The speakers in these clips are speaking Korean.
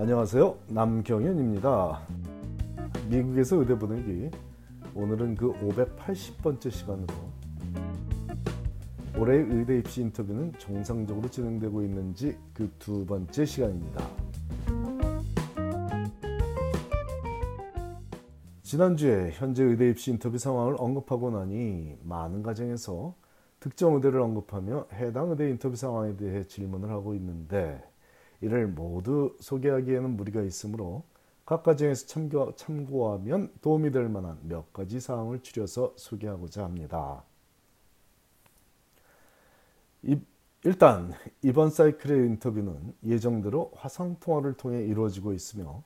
안녕하세요. 남경현입니다. 미국에서 의대 보내기 오늘은 그 580번째 시간으로 올해 의대 입시 인터뷰는 정상적으로 진행되고 있는지 그 두 번째 시간입니다. 지난주에 현재 의대 입시 인터뷰 상황을 언급하고 나니 많은 가정에서 특정 의대를 언급하며 해당 의대 인터뷰 상황에 대해 질문을 하고 있는데 이를 모두 소개하기에는 무리가 있으므로 각 가정에서 참고, 참고 하면 도움이 될 만한 몇 가지 사항을 추려서 소개하고자 합니다. 이, 일단 이번 사이클의 인터뷰는 예정대로 화상 통화를 통해 이루어지고 있으며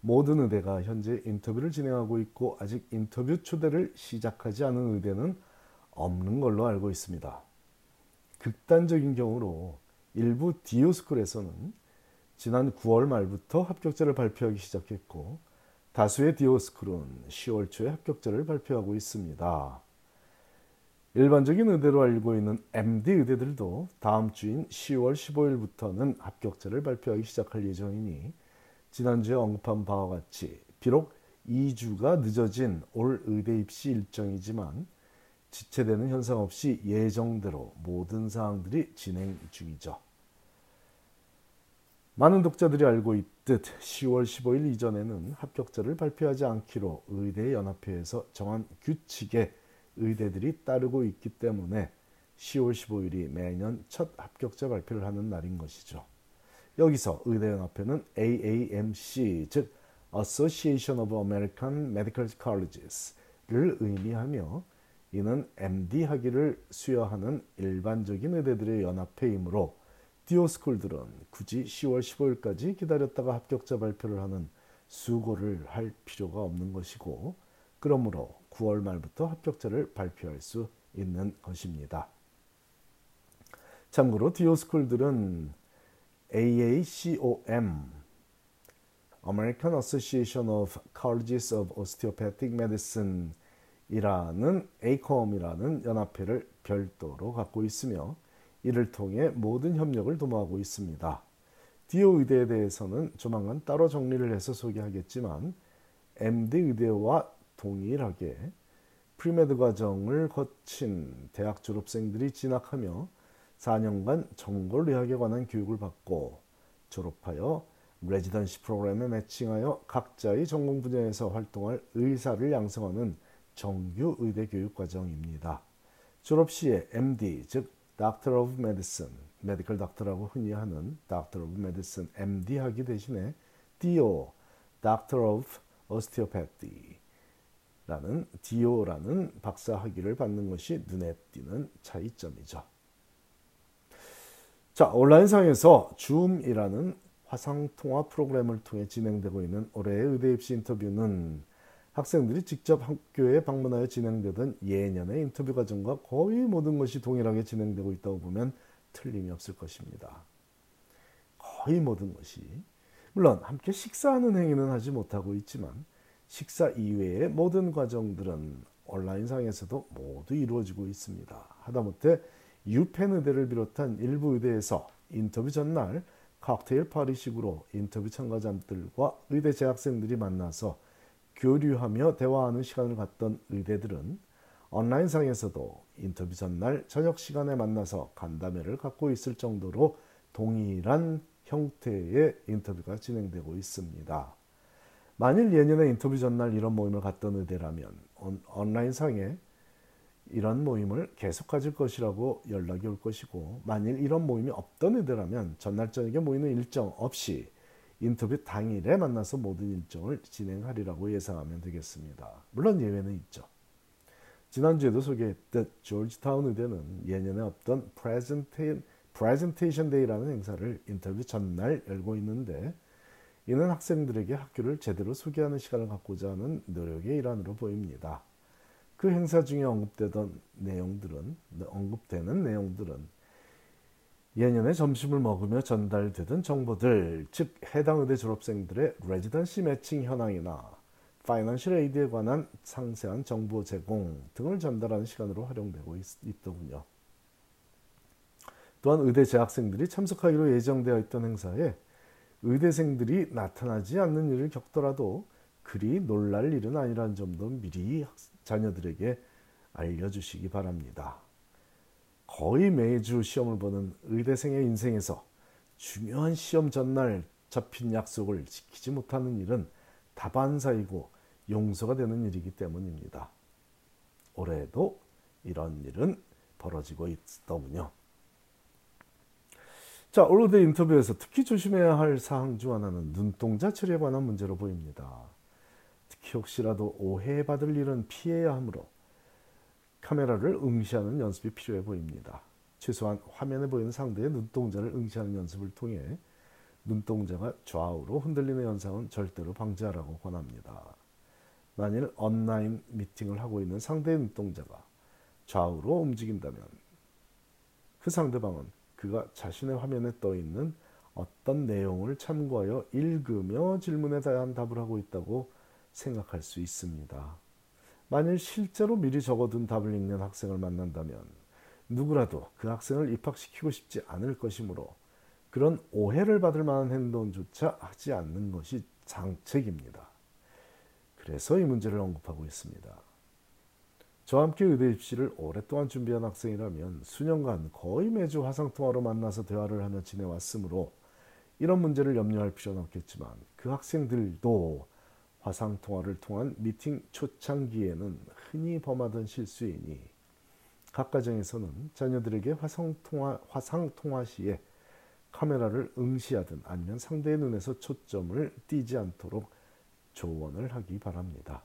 모든 의대가 현재 인터뷰를 진행하고 있고 아직 인터뷰 초대를 시작하지 않은 의대는 없는 걸로 알고 있습니다. 극단적인 경우로 일부 디오스쿨에서는 지난 9월 말부터 합격자를 발표하기 시작했고 다수의 디오스쿨은 10월 초에 합격자를 발표하고 있습니다. 일반적인 의대로 알고 있는 MD 의대들도 다음 주인 10월 15일부터는 합격자를 발표하기 시작할 예정이니 지난주에 언급한 바와 같이 비록 2주가 늦어진 올 의대 입시 일정이지만 지체되는 현상 없이 예정대로 모든 사항들이 진행 중이죠. 많은 독자들이 알고 있듯 10월 15일 이전에는 합격자를 발표하지 않기로 의대연합회에서 정한 규칙에 의대들이 따르고 있기 때문에 10월 15일이 매년 첫 합격자 발표를 하는 날인 것이죠. 여기서 의대연합회는 AAMC 즉 Association of American Medical Colleges를 의미하며 이는 MD 학위를 수여하는 일반적인 의대들의 연합회이므로 디오스쿨들은 굳이 10월 15일까지 기다렸다가 합격자 발표를 하는 수고를 할 필요가 없는 것이고 그러므로 9월 말부터 합격자를 발표할 수 있는 것입니다. 참고로 디오스쿨들은 AACOM American Association of Colleges of Osteopathic Medicine 이라는 ACOM이라는 연합회를 별도로 갖고 있으며 이를 통해 모든 협력을 도모하고 있습니다. DO 의대에 대해서는 조만간 따로 정리를 해서 소개하겠지만 MD 의대와 동일하게 premed 과정을 거친 대학 졸업생들이 진학하며 4년간 정골의학에 관한 교육을 받고 졸업하여 residency 프로그램에 matching하여 각자의 전공 분야에서 활동할 의사를 양성하는 정규 의대 교육 과정입니다. 졸업 시에 MD 즉 Doctor of Medicine, medical doctor라고 흔히 하는 Doctor of Medicine MD 학위 대신에 DO, Doctor of Osteopathy 라는 DO라는 박사 학위를 받는 것이 눈에 띄는 차이점이죠. 자, 온라인상에서 Zoom이라는 화상통화 프로그램을 통해 진행되고 있는 올해의 의대 입시 인터뷰는 학생들이 직접 학교에 방문하여 진행되던 예년의 인터뷰 과정과 거의 모든 것이 동일하게 진행되고 있다고 보면 틀림이 없을 것입니다. 거의 모든 것이 물론 함께 식사하는 행위는 하지 못하고 있지만 식사 이외의 모든 과정들은 온라인상에서도 모두 이루어지고 있습니다. 하다못해 유펜 의대를 비롯한 일부 의대에서 인터뷰 전날 칵테일 파리식으로 인터뷰 참가자들과 의대 재학생들이 만나서 교류하며 대화하는 시간을 갖던 의대들은 온라인상에서도 인터뷰 전날 저녁 시간에 만나서 간담회를 갖고 있을 정도로 동일한 형태의 인터뷰가 진행되고 있습니다. 만일 예년에 인터뷰 전날 이런 모임을 갖던 의대라면 온라인상에 이런 모임을 계속 가질 것이라고 연락이 올 것이고 만일 이런 모임이 없던 의대라면 전날 저녁에 모이는 일정 없이 인터뷰 당일에 만나서 모든 일정을 진행하리라고 예상하면 되겠습니다. 물론 예외는 있죠. 지난주에도 소개했듯 조지타운 의대는 예년에 없던 Presentation Day라는 행사를 인터뷰 전날 열고 있는데 이는 학생들에게 학교를 제대로 소개하는 시간을 갖고자 하는 노력의 일환으로 보입니다. 그 행사 중에 언급되던 내용들은 언급되는 내용들은 예년에 점심을 먹으며 전달되던 정보들, 즉 해당 의대 졸업생들의 레지던시 매칭 현황이나 파이낸셜 에이드에 관한 상세한 정보 제공 등을 전달하는 시간으로 활용되고 있, 더군요 또한 의대 재학생들이 참석하기로 예정되어 있던 행사에 의대생들이 나타나지 않는 일을 겪더라도 그리 놀랄 일은 아니라는 점도 미리 자녀들에게 알려주시기 바랍니다. 거의 매주 시험을 보는 의대생의 인생에서 중요한 시험 전날 잡힌 약속을 지키지 못하는 일은 다반사이고 용서가 되는 일이기 때문입니다. 올해도 이런 일은 벌어지고 있더군요. 자, 올해 인터뷰에서 특히 조심해야 할 사항 중 하나는 눈동자 처리에 관한 문제로 보입니다. 특히 혹시라도 오해받을 일은 피해야 하므로 카메라를 응시하는 연습이 필요해 보입니다. 최소한 화면에 보이는 상대의 눈동자를 응시하는 연습을 통해 눈동자가 좌우로 흔들리는 현상은 절대로 방지하라고 권합니다. 만일 온라인 미팅을 하고 있는 상대의 눈동자가 좌우로 움직인다면 그 상대방은 그가 자신의 화면에 떠 있는 어떤 내용을 참고하여 읽으며 질문에 대한 답을 하고 있다고 생각할 수 있습니다. 만일 실제로 미리 적어둔 답을 읽는 학생을 만난다면 누구라도 그 학생을 입학시키고 싶지 않을 것이므로 그런 오해를 받을 만한 행동조차 하지 않는 것이 장책입니다. 그래서 이 문제를 언급하고 있습니다. 저와 함께 의대 입시를 오랫동안 준비한 학생이라면 수년간 거의 매주 화상통화로 만나서 대화를 하며 지내왔으므로 이런 문제를 염려할 필요는 없겠지만 그 학생들도 화상 통화를 통한 미팅 초창기에는 흔히 범하던 실수이니 각 가정에서는 자녀들에게 화상 통화, 화상 통화 시에 카메라를 응시하든 아니면 상대의 눈에서 초점을 띄지 않도록 조언을 하기 바랍니다.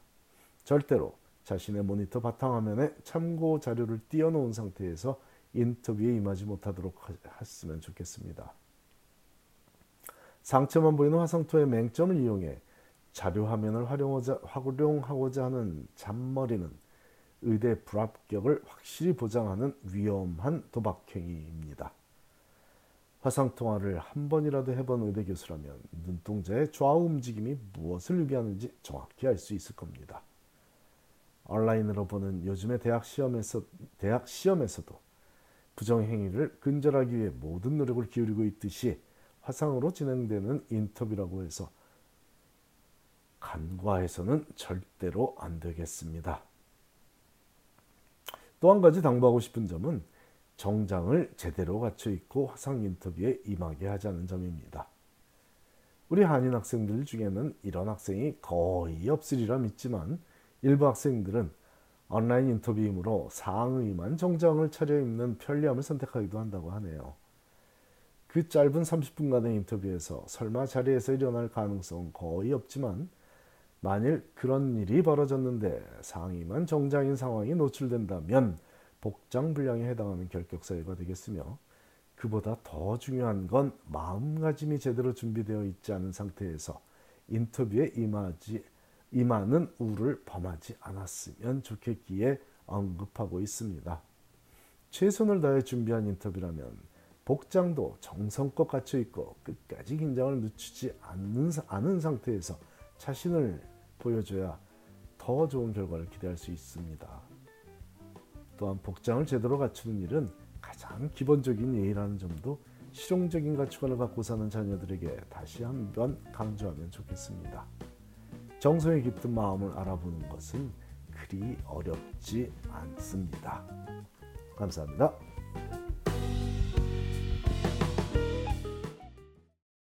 절대로 자신의 모니터 바탕화면에 참고 자료를 띄워놓은 상태에서 인터뷰에 임하지 못하도록 했으면 좋겠습니다. 상처만 보이는 화상토의 맹점을 이용해 자료 화면을 활용하고자 하는 잔머리는 의대 불합격을 확실히 보장하는 위험한 도박행위입니다. 화상통화를 한 번이라도 해본 의대 교수라면 눈동자의 좌우 움직임이 무엇을 의미하는지 정확히 알 수 있을 겁니다. 온라인으로 보는 요즘의 대학 시험에서 대학 시험에서도 부정 행위를 근절하기 위해 모든 노력을 기울이고 있듯이 화상으로 진행되는 인터뷰라고 해서 간과해서는 절대로 안 되겠습니다. 또 한 가지 당부하고 싶은 점은 정장을 제대로 갖춰 입고 화상 인터뷰에 임하게 하자는 점입니다. 우리 한인 학생들 중에는 이런 학생이 거의 없으리라 믿지만 일부 학생들은 온라인 인터뷰이므로 상의만 정장을 차려입는 편리함을 선택하기도 한다고 하네요. 그 짧은 30분간의 인터뷰에서 설마 자리에서 일어날 가능성은 거의 없지만 만일 그런 일이 벌어졌는데 상의만 정장인 상황이 노출된다면 복장 불량에 해당하는 결격 사유가 되겠으며 그보다 더 중요한 건 마음가짐이 제대로 준비되어 있지 않은 상태에서 인터뷰에 임하지 임하는 우를 범하지 않았으면 좋겠기에 언급하고 있습니다. 최선을 다해 준비한 인터뷰라면 복장도 정성껏 갖춰 있고 끝까지 긴장을 늦추지 않는, 않은 상태에서 자신을 보여줘야 더 좋은 결과를 기대할 수 있습니다. 또한 복장을 제대로 갖추는 일은 가장 기본적인 예의라는 점도 실용적인 가치관을 갖고 사는 자녀들에게 다시 한번 강조하면 좋겠습니다. 정성이 깃든 마음을 알아보는 것은 그리 어렵지 않습니다. 감사합니다.